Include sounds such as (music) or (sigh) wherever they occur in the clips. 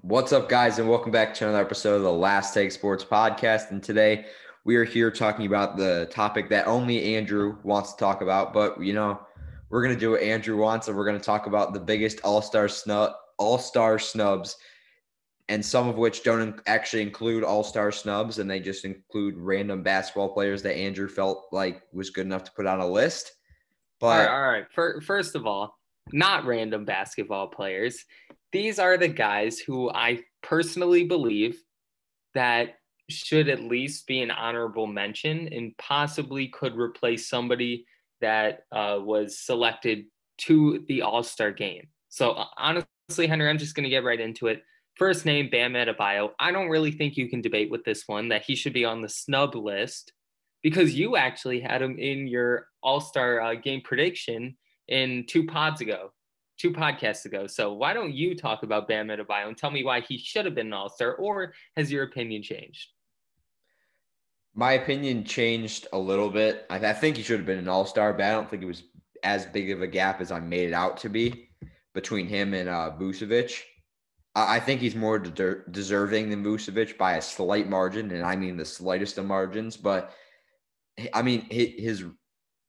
What's up, guys, and welcome back to another episode of the Last Take Sports Podcast. And today we are here talking about the topic that only Andrew wants to talk about. But you know, we're gonna do what Andrew wants, and we're gonna talk about the biggest All-Star snub, All-Star snubs, and some of which don't actually include All-Star snubs, and they just include random basketball players that Andrew felt like was good enough to put on a list. But all right, all right. First of all, not random basketball players. These are the guys who I personally believe that should at least be an honorable mention and possibly could replace somebody that uh, was selected to the All Star game. So, uh, honestly, Henry, I'm just going to get right into it. First name, Bam Adebayo. I don't really think you can debate with this one that he should be on the snub list because you actually had him in your All Star uh, game prediction in two pods ago, two podcasts ago. So why don't you talk about Bam Adebayo and tell me why he should have been an All Star, or has your opinion changed? My opinion changed a little bit. I, I think he should have been an All Star, but I don't think it was as big of a gap as I made it out to be between him and uh, Vucevic. I, I think he's more de- deserving than Vucevic by a slight margin, and I mean the slightest of margins. But I mean his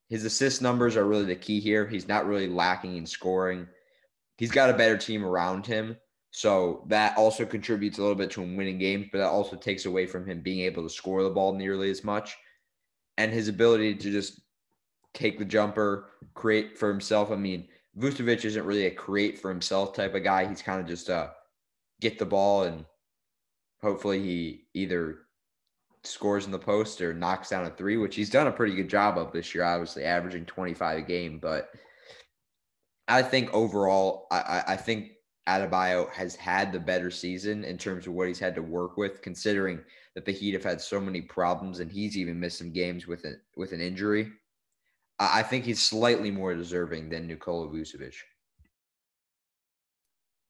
his assist numbers are really the key here. He's not really lacking in scoring. He's got a better team around him. So that also contributes a little bit to him winning games, but that also takes away from him being able to score the ball nearly as much. And his ability to just take the jumper, create for himself. I mean, Vucevic isn't really a create for himself type of guy. He's kind of just a get the ball and hopefully he either scores in the post or knocks down a three, which he's done a pretty good job of this year, obviously averaging 25 a game. But I think overall, I, I think Adebayo has had the better season in terms of what he's had to work with, considering that the Heat have had so many problems and he's even missed some games with it with an injury. I think he's slightly more deserving than Nikola Vucevic.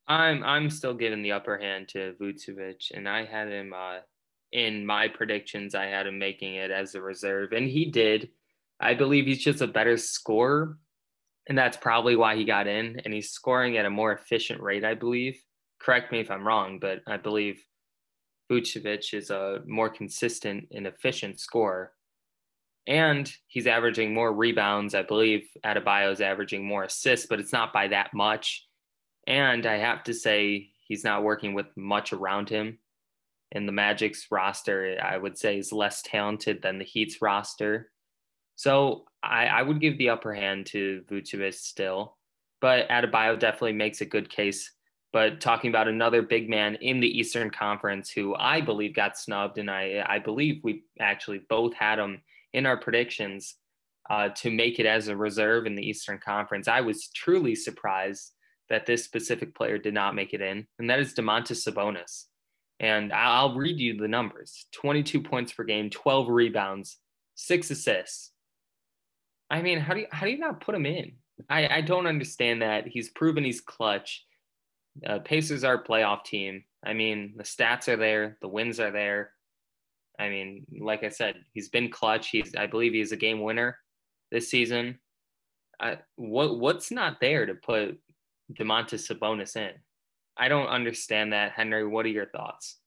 I'm I'm still giving the upper hand to Vucevic, and I had him uh, in my predictions, I had him making it as a reserve, and he did. I believe he's just a better scorer, and that's probably why he got in. And he's scoring at a more efficient rate, I believe. Correct me if I'm wrong, but I believe Vucevic is a more consistent and efficient scorer. And he's averaging more rebounds. I believe Adebayo is averaging more assists, but it's not by that much. And I have to say, he's not working with much around him and the Magic's roster, I would say, is less talented than the Heat's roster. So I, I would give the upper hand to Vucevic still, but Adebayo definitely makes a good case. But talking about another big man in the Eastern Conference who I believe got snubbed, and I, I believe we actually both had him in our predictions uh, to make it as a reserve in the Eastern Conference. I was truly surprised that this specific player did not make it in, and that is Domantas Sabonis. And I'll read you the numbers 22 points per game, 12 rebounds, six assists. I mean, how do you, how do you not put him in? I, I don't understand that. He's proven he's clutch. Uh, Pacers are a playoff team. I mean, the stats are there, the wins are there. I mean, like I said, he's been clutch. He's, I believe, he's a game winner this season. Uh, what what's not there to put Domantas Sabonis in? I don't understand that, Henry. What are your thoughts?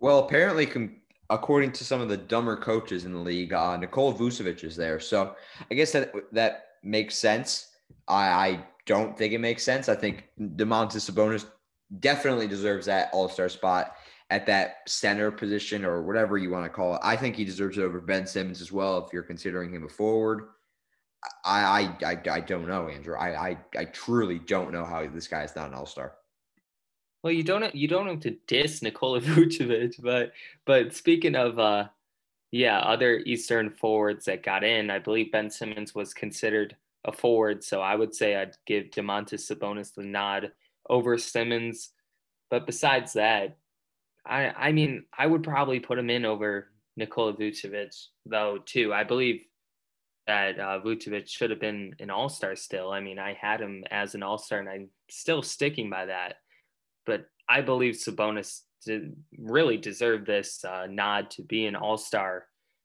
Well, apparently, com- according to some of the dumber coaches in the league, uh, Nikola Vucevic is there. So I guess that that makes sense. I, I don't think it makes sense. I think Domantas Sabonis definitely deserves that All Star spot at that center position or whatever you want to call it. I think he deserves it over Ben Simmons as well if you're considering him a forward. I I I, I don't know, Andrew. I, I I truly don't know how this guy is not an All Star. Well, you don't you don't have to diss Nikola (laughs) Vucevic, but but speaking of uh, yeah, other Eastern forwards that got in, I believe Ben Simmons was considered a forward, so I would say I'd give Domantas Sabonis the nod over Simmons. But besides that, I I mean I would probably put him in over Nikola Vucevic though too. I believe that uh, Vucevic should have been an All Star still. I mean I had him as an All Star, and I'm still sticking by that but I believe Sabonis really deserved this uh, nod to be an All Star.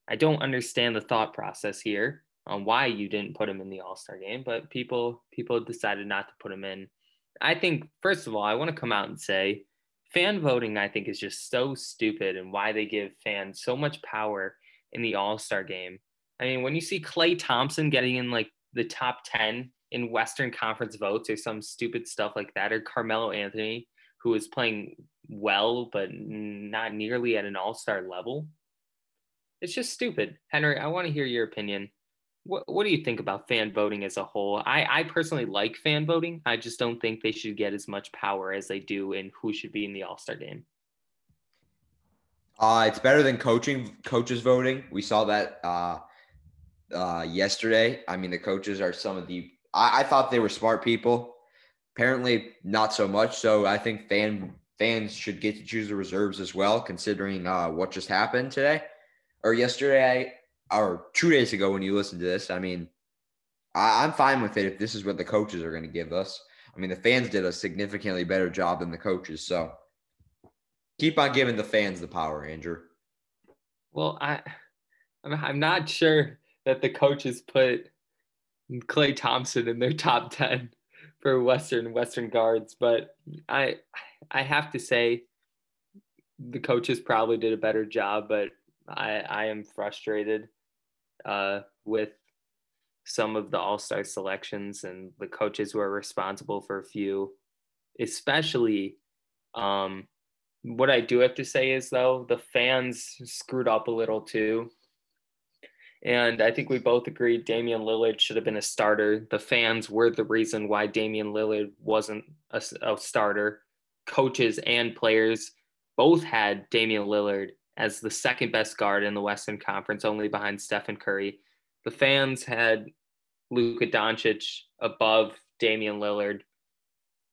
I don't understand the thought process here on why you didn't put him in the All Star game, but people people decided not to put him in. I think first of all, I want to come out and say fan voting, I think, is just so stupid and why they give fans so much power in the All Star game. I mean, when you see Klay Thompson getting in like the top 10 in Western Conference votes or some stupid stuff like that, or Carmelo Anthony, who is playing well, but not nearly at an all star level, it's just stupid. Henry, I want to hear your opinion. What, what do you think about fan voting as a whole? I, I personally like fan voting. I just don't think they should get as much power as they do in who should be in the All Star game. Uh, it's better than coaching coaches voting. We saw that uh, uh, yesterday. I mean, the coaches are some of the. I, I thought they were smart people. Apparently, not so much. So I think fan fans should get to choose the reserves as well, considering uh, what just happened today or yesterday or two days ago when you listened to this. I mean, I, I'm fine with it if this is what the coaches are going to give us. I mean, the fans did a significantly better job than the coaches. So keep on giving the fans the power, Andrew. Well, I I'm not sure that the coaches put Klay Thompson in their top 10 for Western Western guards, but I I have to say the coaches probably did a better job, but I I am frustrated uh, with some of the All Star selections and the coaches who are responsible for a few, especially. Um, what I do have to say is though the fans screwed up a little too. And I think we both agreed Damian Lillard should have been a starter. The fans were the reason why Damian Lillard wasn't a, a starter. Coaches and players both had Damian Lillard as the second best guard in the Western Conference, only behind Stephen Curry. The fans had Luka Doncic above Damian Lillard.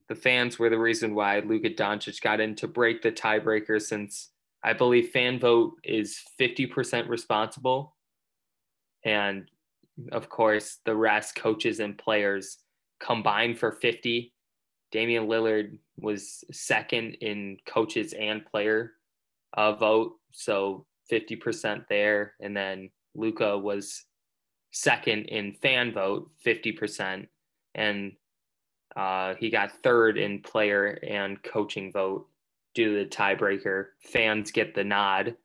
The fans were the reason why Luka Doncic got in to break the tiebreaker since I believe fan vote is 50% responsible. And of course, the rest, coaches and players, combined for 50. Damian Lillard was second in coaches and player uh, vote, so 50% there. And then Luka was second in fan vote, 50%. And uh, he got third in player and coaching vote due to the tiebreaker. Fans get the nod.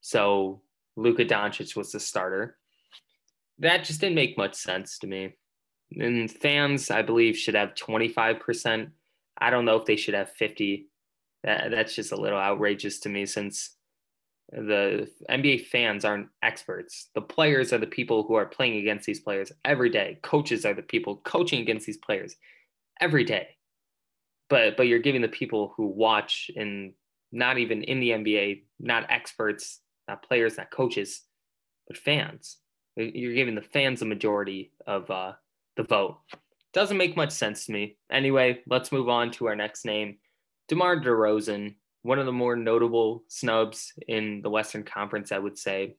So Luka Doncic was the starter. That just didn't make much sense to me. And fans, I believe, should have 25%. I don't know if they should have 50 that, that's just a little outrageous to me since the NBA fans aren't experts. The players are the people who are playing against these players every day. Coaches are the people coaching against these players every day. But but you're giving the people who watch and not even in the NBA, not experts, not players, not coaches, but fans. You're giving the fans a majority of uh, the vote. Doesn't make much sense to me. Anyway, let's move on to our next name. DeMar DeRozan, one of the more notable snubs in the Western Conference, I would say.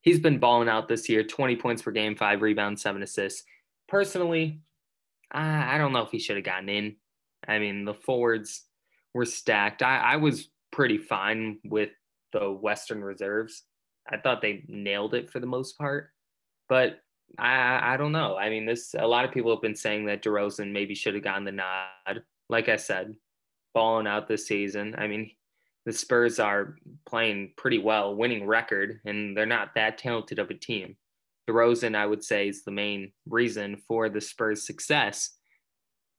He's been balling out this year 20 points per game, five rebounds, seven assists. Personally, I don't know if he should have gotten in. I mean, the forwards were stacked. I, I was pretty fine with the Western reserves. I thought they nailed it for the most part, but I I don't know. I mean, this a lot of people have been saying that DeRozan maybe should have gotten the nod. Like I said, balling out this season. I mean, the Spurs are playing pretty well, winning record, and they're not that talented of a team. DeRozan, I would say, is the main reason for the Spurs' success.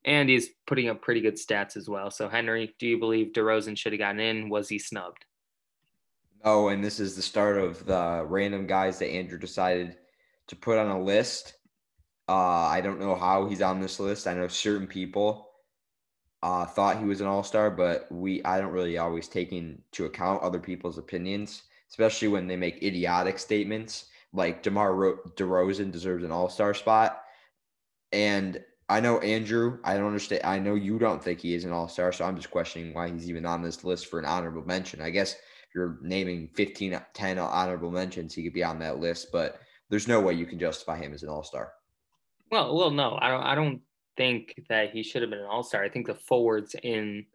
And he's putting up pretty good stats as well. So, Henry, do you believe DeRozan should have gotten in? Was he snubbed? No, and this is the start of the random guys that Andrew decided to put on a list. Uh, I don't know how he's on this list. I know certain people uh, thought he was an all star, but we I don't really always take into account other people's opinions, especially when they make idiotic statements like DeMar Ro- DeRozan deserves an all star spot. And I know Andrew, I don't understand. I know you don't think he is an all star, so I'm just questioning why he's even on this list for an honorable mention. I guess you're naming 15, 10 honorable mentions, he could be on that list, but there's no way you can justify him as an all star. Well, well, no, I don't. I don't think that he should have been an all star. I think the forwards in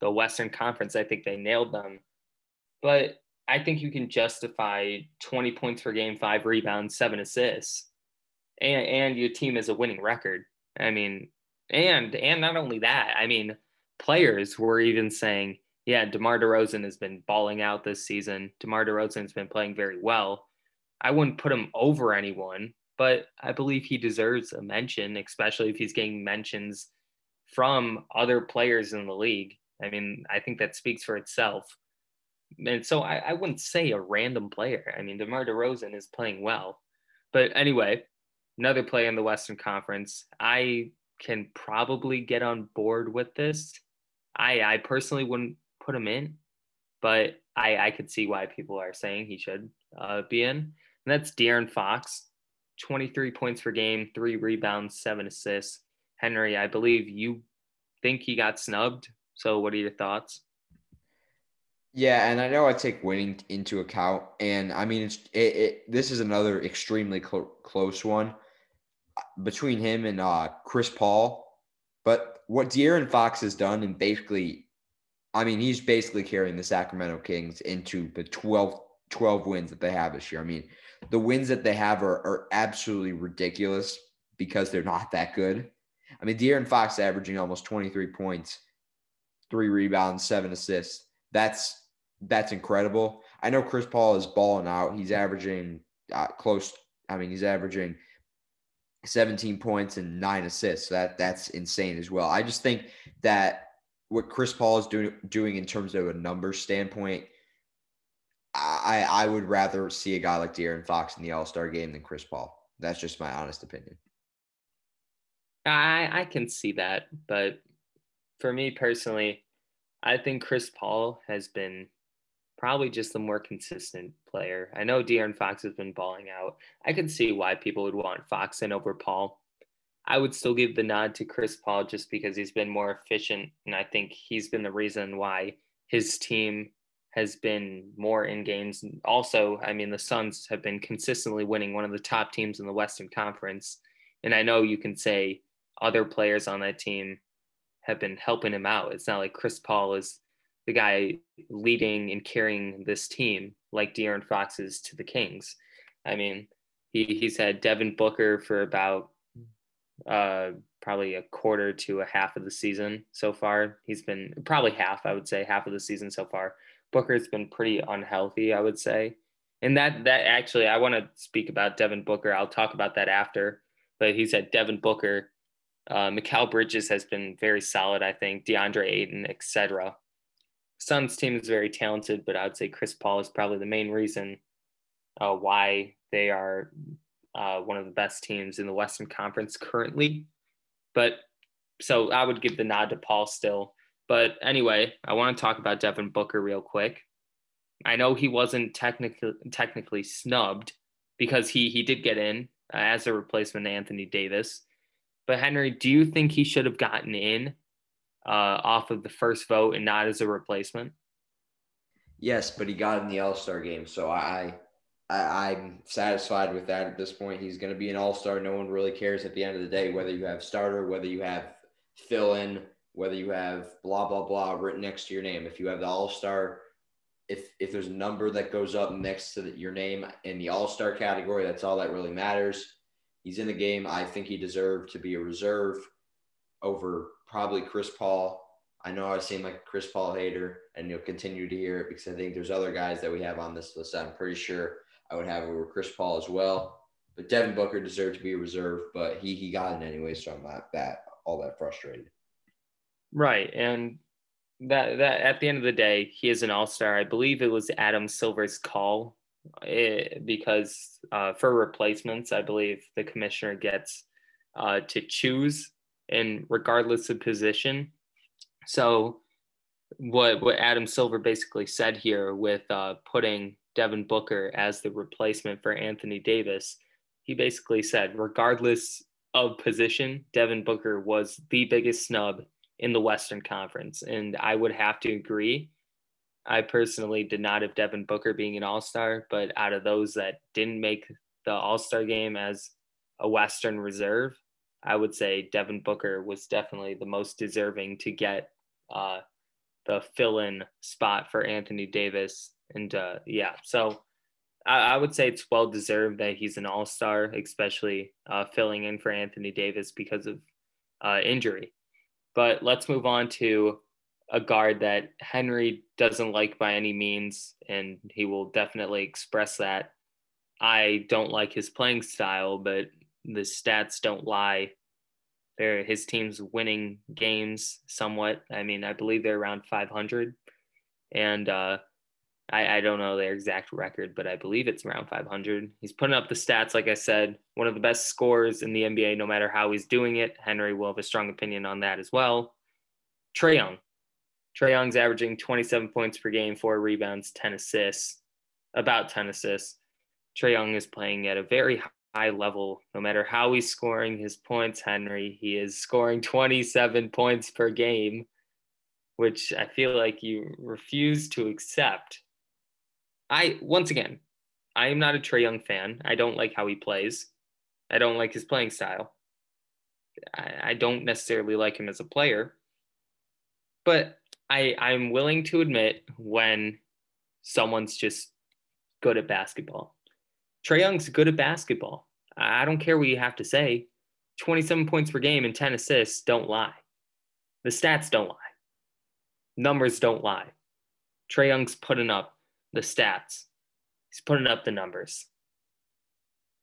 the Western Conference, I think they nailed them. But I think you can justify 20 points per game, five rebounds, seven assists, and, and your team is a winning record. I mean, and and not only that, I mean, players were even saying yeah, DeMar DeRozan has been balling out this season. DeMar DeRozan has been playing very well. I wouldn't put him over anyone, but I believe he deserves a mention, especially if he's getting mentions from other players in the league. I mean, I think that speaks for itself. And so I, I wouldn't say a random player. I mean, DeMar DeRozan is playing well. But anyway, another player in the Western Conference. I can probably get on board with this. I I personally wouldn't put him in, but I I could see why people are saying he should uh, be in. And that's De'Aaron Fox, 23 points per game, three rebounds, seven assists. Henry, I believe you think he got snubbed. So what are your thoughts? Yeah, and I know I take winning into account, and I mean it's it, it this is another extremely clo- close one between him and uh, Chris Paul. But what De'Aaron Fox has done, and basically, I mean, he's basically carrying the Sacramento Kings into the 12, 12 wins that they have this year. I mean, the wins that they have are, are absolutely ridiculous because they're not that good. I mean, De'Aaron Fox averaging almost 23 points, three rebounds, seven assists. That's that's incredible. I know Chris Paul is balling out. He's averaging uh, close. I mean, he's averaging 17 points and nine assists. That that's insane as well. I just think that what Chris Paul is doing doing in terms of a number standpoint, I I would rather see a guy like De'Aaron Fox in the All Star game than Chris Paul. That's just my honest opinion. I I can see that, but for me personally, I think Chris Paul has been probably just the more consistent player. I know De'Aaron Fox has been balling out. I can see why people would want Fox in over Paul. I would still give the nod to Chris Paul just because he's been more efficient. And I think he's been the reason why his team has been more in games. Also, I mean, the Suns have been consistently winning one of the top teams in the Western Conference. And I know you can say other players on that team have been helping him out. It's not like Chris Paul is the guy leading and carrying this team like De'Aaron Fox is to the Kings. I mean, he, he's had Devin Booker for about uh, probably a quarter to a half of the season so far. He's been probably half, I would say, half of the season so far. Booker's been pretty unhealthy, I would say. And that that actually I want to speak about Devin Booker. I'll talk about that after. But he said Devin Booker, uh, Mikal Bridges has been very solid, I think, DeAndre Ayton, etc. Suns team is very talented, but I would say Chris Paul is probably the main reason uh, why they are uh, one of the best teams in the Western Conference currently. But so I would give the nod to Paul still. But anyway, I want to talk about Devin Booker real quick. I know he wasn't technically technically snubbed because he he did get in uh, as a replacement to Anthony Davis. But Henry, do you think he should have gotten in uh, off of the first vote and not as a replacement? Yes, but he got in the All Star game, so I, I I'm satisfied with that at this point. He's going to be an All Star. No one really cares at the end of the day whether you have starter, whether you have fill in, whether you have blah blah blah written next to your name. If you have the All Star, if if there's a number that goes up next to the, your name in the All Star category, that's all that really matters. He's in the game. I think he deserved to be a reserve over probably Chris Paul. I know I seem like a Chris Paul hater, and you'll continue to hear it because I think there's other guys that we have on this list. I'm pretty sure I would have over Chris Paul as well. But Devin Booker deserved to be a reserve, but he he got it anyway, so I'm not that all that frustrated. Right, and that that at the end of the day, he is an all star. I believe it was Adam Silver's call it, eh, because uh, for replacements, I believe the commissioner gets uh, to choose and regardless of position. So what what Adam Silver basically said here with uh, putting Devin Booker as the replacement for Anthony Davis, he basically said, regardless of position, Devin Booker was the biggest snub in the Western Conference, and I would have to agree. I personally did not have Devin Booker being an All Star, but out of those that didn't make the All Star game as a Western reserve, I would say Devin Booker was definitely the most deserving to get uh, the fill-in spot for Anthony Davis. And uh, yeah, so I, I, would say it's well deserved that he's an All-Star, especially uh, filling in for Anthony Davis because of uh, injury. But let's move on to a guard that Henry doesn't like by any means, and he will definitely express that. I don't like his playing style, but the stats don't lie. They're, his team's winning games somewhat. I mean, I believe they're around 500. And uh, I, I don't know their exact record, but I believe it's around 500. He's putting up the stats, like I said, one of the best scores in the NBA, no matter how he's doing it. Henry will have a strong opinion on that as well. Trae Young. Trae Young's averaging 27 points per game, four rebounds, 10 assists, about 10 assists. Trae Young is playing at a very high level. No matter how he's scoring his points, Henry, he is scoring 27 points per game, which I feel like you refuse to accept I once again, I am not a Trae Young fan. I don't like how he plays. I don't like his playing style. I, I don't necessarily like him as a player. But I I'm willing to admit when someone's just good at basketball. Trae Young's good at basketball. I don't care what you have to say. 27 points per game and 10 assists don't lie. The stats don't lie. Numbers don't lie. Trae Young's putting up the stats. He's putting up the numbers.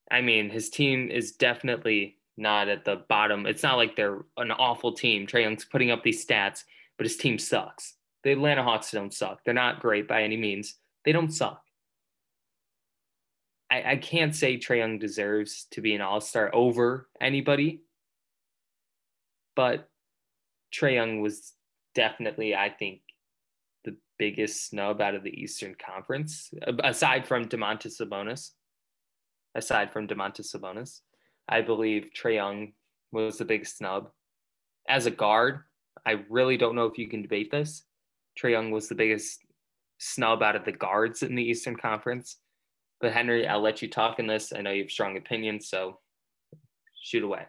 I mean, his team is definitely not at the bottom. It's not like they're an awful team. Trae Young's putting up these stats, but his team sucks. The Atlanta Hawks don't suck. They're not great by any means. They don't suck. I, I can't say Trae Young deserves to be an all star over anybody, but Trae Young was definitely, I think, biggest snub out of the Eastern Conference, aside from Domantas Sabonis. Aside from Domantas Sabonis, I believe Trae Young was the biggest snub. As a guard, I really don't know if you can debate this. Trae Young was the biggest snub out of the guards in the Eastern Conference. But Henry, I'll let you talk in this. I know you have strong opinions, so shoot away.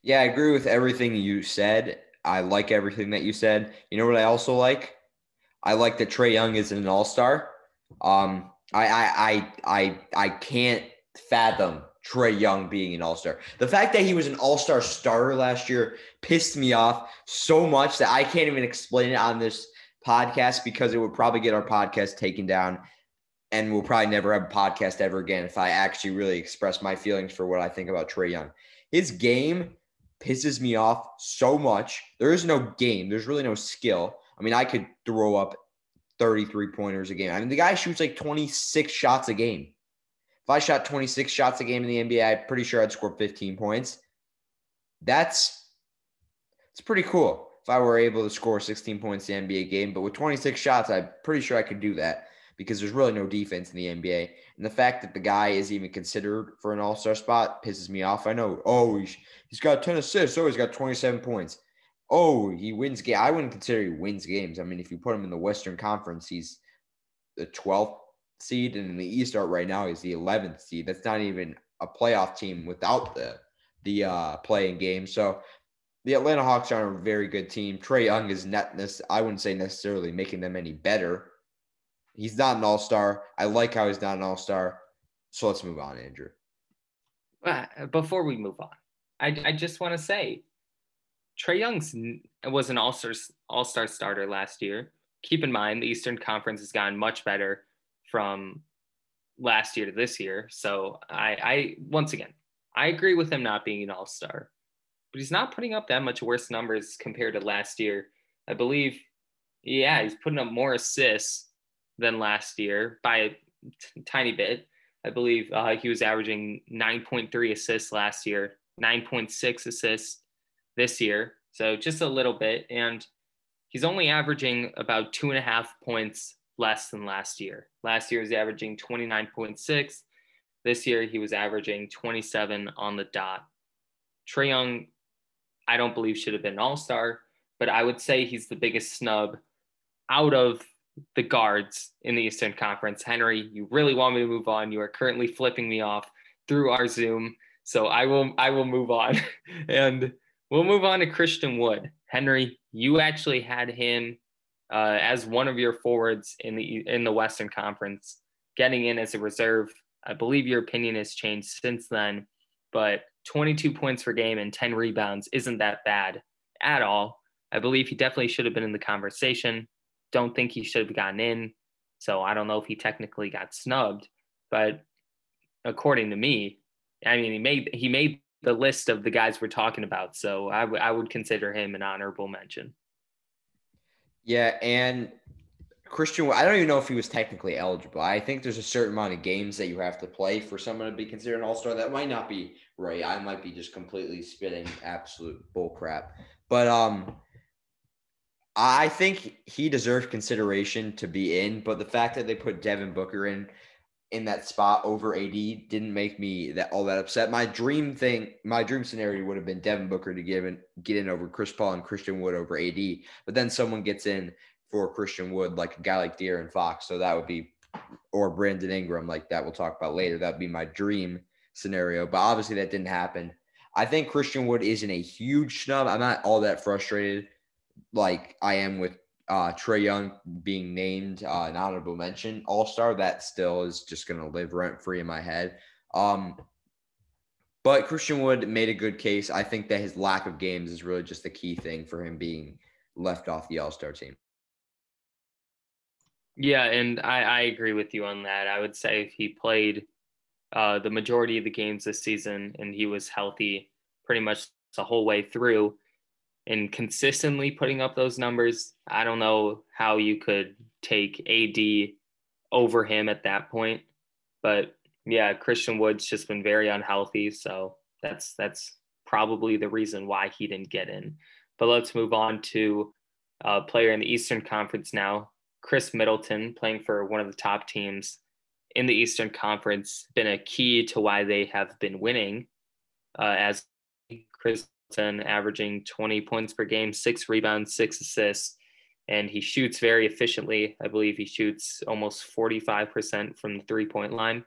Yeah, I agree with everything you said. I like everything that you said. You know what I also like? I like that Trae Young is an all star. Um, I, I, I, I, I can't fathom Trae Young being an all star. The fact that he was an all star starter last year pissed me off so much that I can't even explain it on this podcast because it would probably get our podcast taken down and we'll probably never have a podcast ever again if I actually really express my feelings for what I think about Trae Young. His game pisses me off so much. There is no game, there's really no skill. I mean, I could throw up 33 pointers a game. I mean, the guy shoots like 26 shots a game. If I shot 26 shots a game in the NBA, I'm pretty sure I'd score 15 points. That's it's pretty cool if I were able to score 16 points in the NBA game. But with 26 shots, I'm pretty sure I could do that because there's really no defense in the NBA. And the fact that the guy is even considered for an all star spot pisses me off. I know, oh, he's, he's got 10 assists. Oh, he's got 27 points oh, he wins game. I wouldn't consider he wins games. I mean, if you put him in the Western Conference, he's the 12th seed, and in the East right now, he's the 11th seed. That's not even a playoff team without the the uh, playing game. So the Atlanta Hawks are a very good team. Trae Young is not this. I wouldn't say necessarily making them any better. He's not an all star. I like how he's not an all star. So let's move on, Andrew. Before we move on, I, I just want to say Trae Young's was an all star all star starter last year. Keep in mind the Eastern Conference has gotten much better from last year to this year. So I, I once again I agree with him not being an all star, but he's not putting up that much worse numbers compared to last year. I believe, yeah, he's putting up more assists than last year by a t- tiny bit. I believe uh, he was averaging 9.3 assists last year, 9.6 assists this year. So just a little bit. And he's only averaging about two and a half points less than last year. Last year, was averaging 29.6. This year, he was averaging 27 on the dot. Trae Young, I don't believe should have been an all star, but I would say he's the biggest snub out of the guards in the Eastern Conference. Henry, you really want me to move on. You are currently flipping me off through our Zoom. So I will I will move on. (laughs) and We'll move on to Christian Wood. Henry, you actually had him uh, as one of your forwards in the in the Western Conference, getting in as a reserve. I believe your opinion has changed since then, but 22 points per game and 10 rebounds isn't that bad at all. I believe he definitely should have been in the conversation. Don't think he should have gotten in. So I don't know if he technically got snubbed, but according to me, I mean, he made he made the list of the guys we're talking about. So I, w- I would consider him an honorable mention. Yeah, and Christian, I don't even know if he was technically eligible. I think there's a certain amount of games that you have to play for someone to be considered an all star. That might not be right. I might be just completely spitting absolute bull crap. But um, I think he deserved consideration to be in. But the fact that they put Devin Booker in in that spot over AD didn't make me that all that upset. My dream thing, my dream scenario would have been Devin Booker to give in, get in over Chris Paul and Christian Wood over AD. But then someone gets in for Christian Wood, like a guy like De'Aaron Fox. So that would be, or Brandon Ingram, like that we'll talk about later. That'd be my dream scenario. But obviously that didn't happen. I think Christian Wood isn't a huge snub. I'm not all that frustrated like I am with uh, Trae Young being named uh, an honorable mention All Star, that still is just going to live rent free in my head. Um, but Christian Wood made a good case. I think that his lack of games is really just the key thing for him being left off the All Star team. Yeah, and I, I agree with you on that. I would say if he played uh, the majority of the games this season and he was healthy pretty much the whole way through, and consistently putting up those numbers, I don't know how you could take AD over him at that point. But yeah, Christian Wood's just been very unhealthy, so that's that's probably the reason why he didn't get in. But let's move on to a player in the Eastern Conference now, Khris Middleton, playing for one of the top teams in the Eastern Conference, been a key to why they have been winning. Uh, as Khris averaging 20 points per game, six rebounds, six assists, and he shoots very efficiently. I believe he shoots almost 45% from the three point line.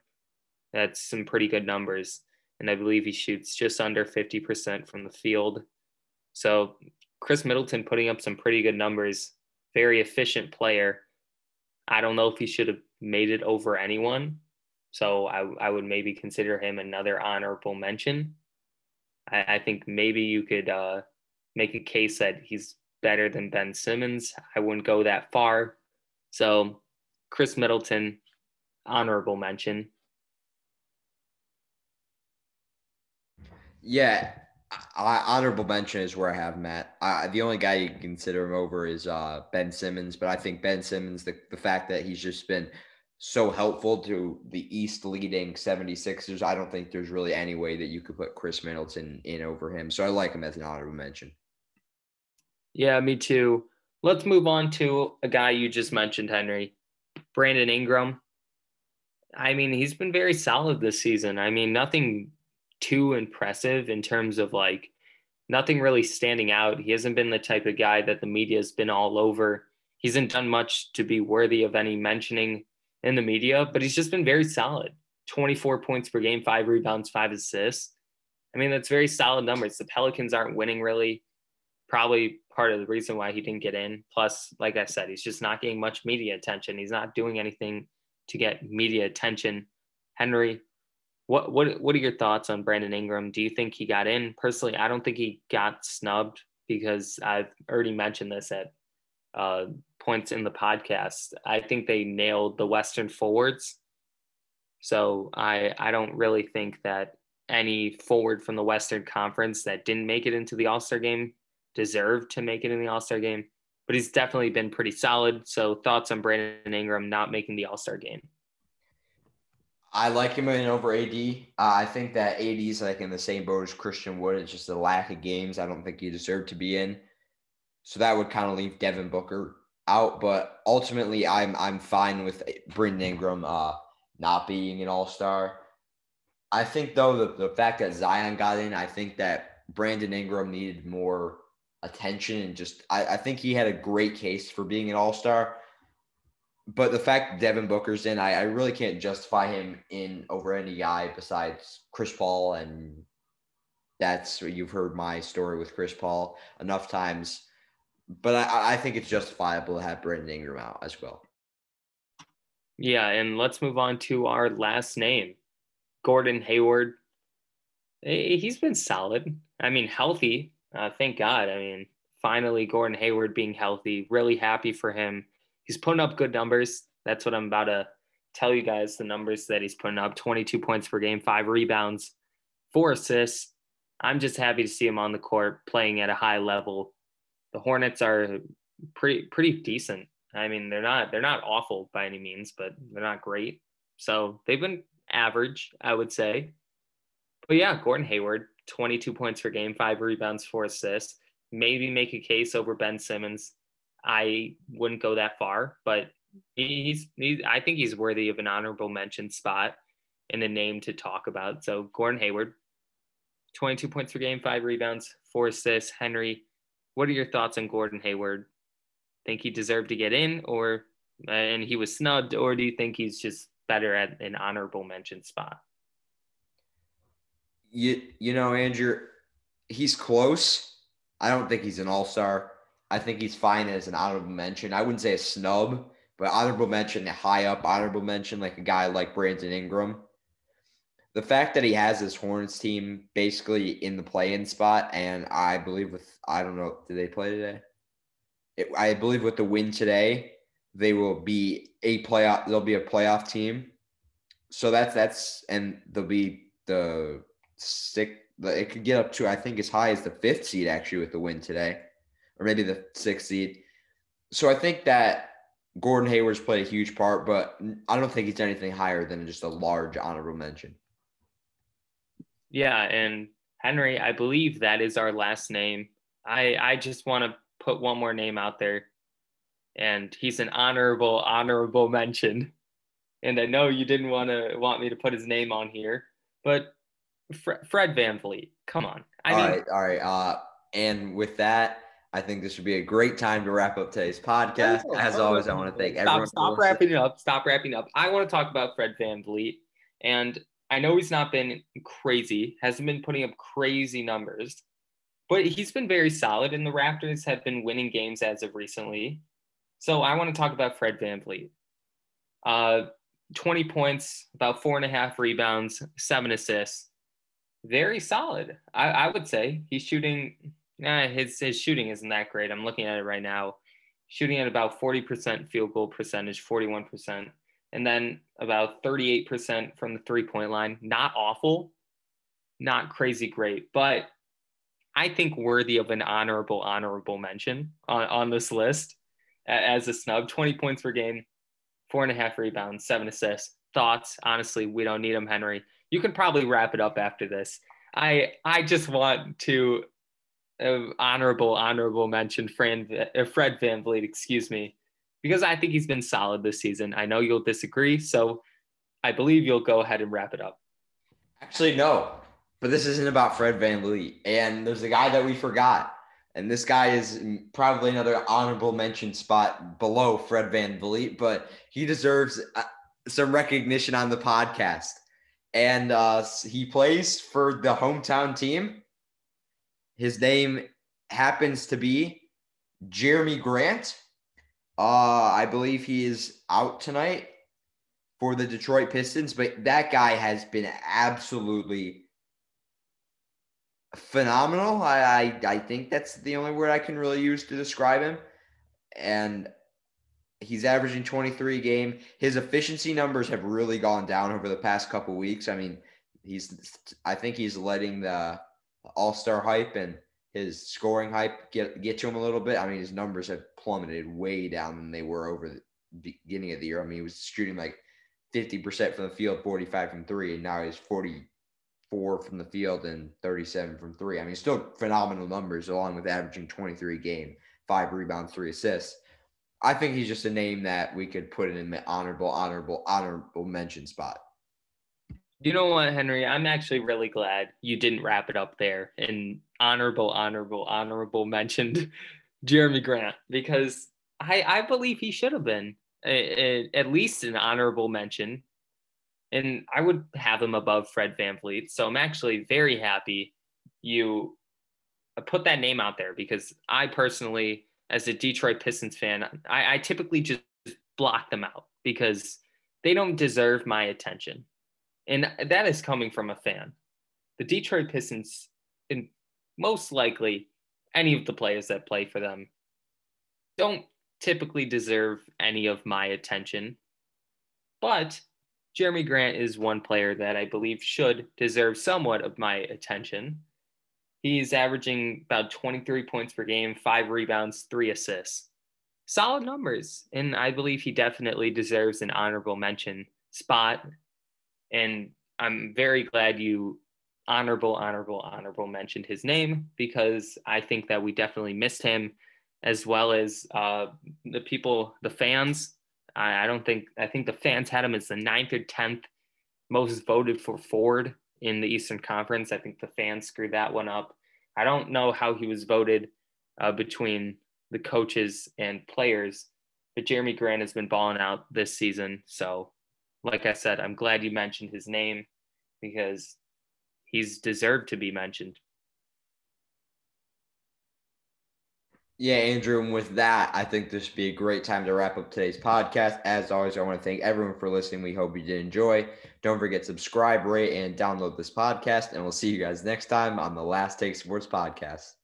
That's some pretty good numbers. And I believe he shoots just under 50% from the field. So, Khris Middleton putting up some pretty good numbers, very efficient player. I don't know if he should have made it over anyone. So, I, I would maybe consider him another honorable mention. I, I think maybe you could uh, make a case that he's better than Ben Simmons. I wouldn't go that far. So, Khris Middleton, honorable mention. Yeah, I, honorable mention is where I have Matt. I, the only guy you can consider him over is uh, Ben Simmons, but I think Ben Simmons, the, the fact that he's just been so helpful to the East leading 76ers. I don't think there's really any way that you could put Khris Middleton in over him. So I like him as an honorable mention. Yeah, me too. Let's move on to a guy you just mentioned, Henry. Brandon Ingram. I mean, he's been very solid this season. I mean, nothing too impressive in terms of like nothing really standing out. He hasn't been the type of guy that the media has been all over. He hasn't done much to be worthy of any mentioning in the media, but he's just been very solid 24 points per game, five rebounds, five assists. I mean, that's very solid numbers. The Pelicans aren't winning really. Probably part of the reason why he didn't get in. Plus, like I said, he's just not getting much media attention. He's not doing anything to get media attention. Henry, what what what are your thoughts on Brandon Ingram? Do you think he got in? Personally, I don't think he got snubbed because I've already mentioned this at uh, points in the podcast. I think they nailed the Western forwards. So I I don't really think that any forward from the Western Conference that didn't make it into the All Star game deserved to make it in the All Star game. But he's definitely been pretty solid. So thoughts on Brandon Ingram not making the All Star game? I like him in over AD. Uh, I think that AD is like in the same boat as Christian Wood. It's just the lack of games. I don't think he deserved to be in. So that would kind of leave Devin Booker out. But ultimately, I'm I'm fine with Brandon Ingram uh, not being an All Star. I think though the, the fact that Zion got in, I think that Brandon Ingram needed more attention and just I, I think he had a great case for being an All Star. But the fact Devin Booker's in, I, I really can't justify him in over any guy besides Chris Paul and that's you've heard my story with Chris Paul enough times but I, I think it's justifiable to have Brandon Ingram out as well. Yeah, and let's move on to our last name, Gordon Hayward. He's been solid. I mean, healthy. Uh, thank God. I mean, finally Gordon Hayward being healthy. Really happy for him. He's putting up good numbers. That's what I'm about to tell you guys the numbers that he's putting up 22 points per game, five rebounds, four assists. I'm just happy to see him on the court playing at a high level. The Hornets are pretty pretty decent. I mean, they're not they're not awful by any means, but they're not great. So they've been average, I would say. But yeah, Gordon Hayward, 22 points per game, five rebounds, four assists. Maybe make a case over Ben Simmons. I wouldn't go that far, but he's, I think he's worthy of an honorable mention spot and a name to talk about. So Gordon Hayward, 22 points per game, five rebounds, four assists. Henry, what are your thoughts on Gordon Hayward? Think he deserved to get in, or uh, and he was snubbed, or do you think he's just better at an honorable mention spot? You you know, Andrew, he's close. I don't think he's an all star. I think he's fine as an honorable mention. I wouldn't say a snub, but honorable mention, high up honorable mention, like a guy like Brandon Ingram. The fact that he has his Hornets team basically in the play-in spot, and I believe with I don't know, did they play today? It, I believe with the win today, they will be a playoff. They'll be a playoff team. So that's that's and they'll be the six. It could get up to I think as high as the fifth seed actually with the win today, or maybe the sixth seed. So I think that Gordon Hayward's played a huge part, but I don't think he's anything higher than just a large honorable mention. Yeah, and Henry, I believe that is our last name. I I just want to put one more name out there and he's an honorable honorable (laughs) mention. And I know you didn't want to want me to put his name on here, but Fred, Fred VanVleet, come on. I all mean, right, all right. Uh, and with that, I think this would be a great time to wrap up today's podcast. As always, I want to thank everyone. Stop, stop wrapping it up. Stop wrapping up. I want to talk about Fred VanVleet. And I know he's not been crazy, hasn't been putting up crazy numbers, but he's been very solid. And the Raptors have been winning games as of recently. So I want to talk about Fred VanVleet. Uh, 20 points, about four and a half rebounds, seven assists. Very solid. I, I would say he's shooting. Nah, his his shooting isn't that great. I'm looking at it right now. Shooting at about 40% field goal percentage, 41%, and then about 38% from the three point line. Not awful, not crazy great, but I think worthy of an honorable honorable mention on, on this list as a snub 20 points per game, four and a half rebounds, seven assists. Thoughts? Honestly, we don't need him, Henry. You can probably wrap it up after this. I I just want to uh, honorable honorable mention Fran, uh, Fred VanVleet, excuse me, because I think he's been solid this season. I know you'll disagree, so I believe you'll go ahead and wrap it up. Actually, no, but this isn't about Fred Van VanVleet, and there's a guy that we forgot. And this guy is probably another honorable mention spot below Fred Van VanVleet, but he deserves uh, some recognition on the podcast. And uh, he plays for the hometown team. His name happens to be Jerami Grant. Uh, I believe he is out tonight for the Detroit Pistons, but that guy has been absolutely phenomenal. I, I, I think that's the only word I can really use to describe him. And he's averaging 23 game. His efficiency numbers have really gone down over the past couple weeks. I mean, he's I think he's letting the all-star hype and his scoring hype get get to him a little bit. I mean, his numbers have plummeted way down than they were over the beginning of the year. I mean, he was shooting like 50% from the field, 45 from 3 and now he's 44 from the field and 37 from three. I mean, still phenomenal numbers along with averaging 23 game, five rebounds, three assists. I think he's just a name that we could put in an honorable, honorable, honorable mention spot. You know what, Henry? I'm actually really glad you didn't wrap it up there and honorable, honorable, honorable mentioned (laughs) Jerami Grant because I, I believe he should have been a, a, at least an honorable mention and I would have him above Fred VanVleet. So I'm actually very happy you put that name out there because I personally, as a Detroit Pistons fan, I, I typically just block them out because they don't deserve my attention. And that is coming from a fan. The Detroit Pistons, in most likely, any of the players that play for them don't typically deserve any of my attention. But Jerami Grant is one player that I believe should deserve somewhat of my attention. He's averaging about 23 points per game, five rebounds, three assists. Solid numbers. And I believe he definitely deserves an honorable mention spot. And I'm very glad you honorable, honorable, honorable mentioned his name because I think that we definitely missed him as well as uh, the people, the fans. I, I don't think, I think the fans had him as the ninth or 10th most voted for Ford in the Eastern Conference. I think the fans screwed that one up. I don't know how he was voted uh, between the coaches and players, but Jerami Grant has been balling out this season. So, like I said, I'm glad you mentioned his name because he's deserved to be mentioned. Yeah, Andrew, and with that, I think this would be a great time to wrap up today's podcast. As always, I want to thank everyone for listening. We hope you did enjoy. Don't forget subscribe, rate, and download this podcast, and we'll see you guys next time on the Last Take Sports Podcast.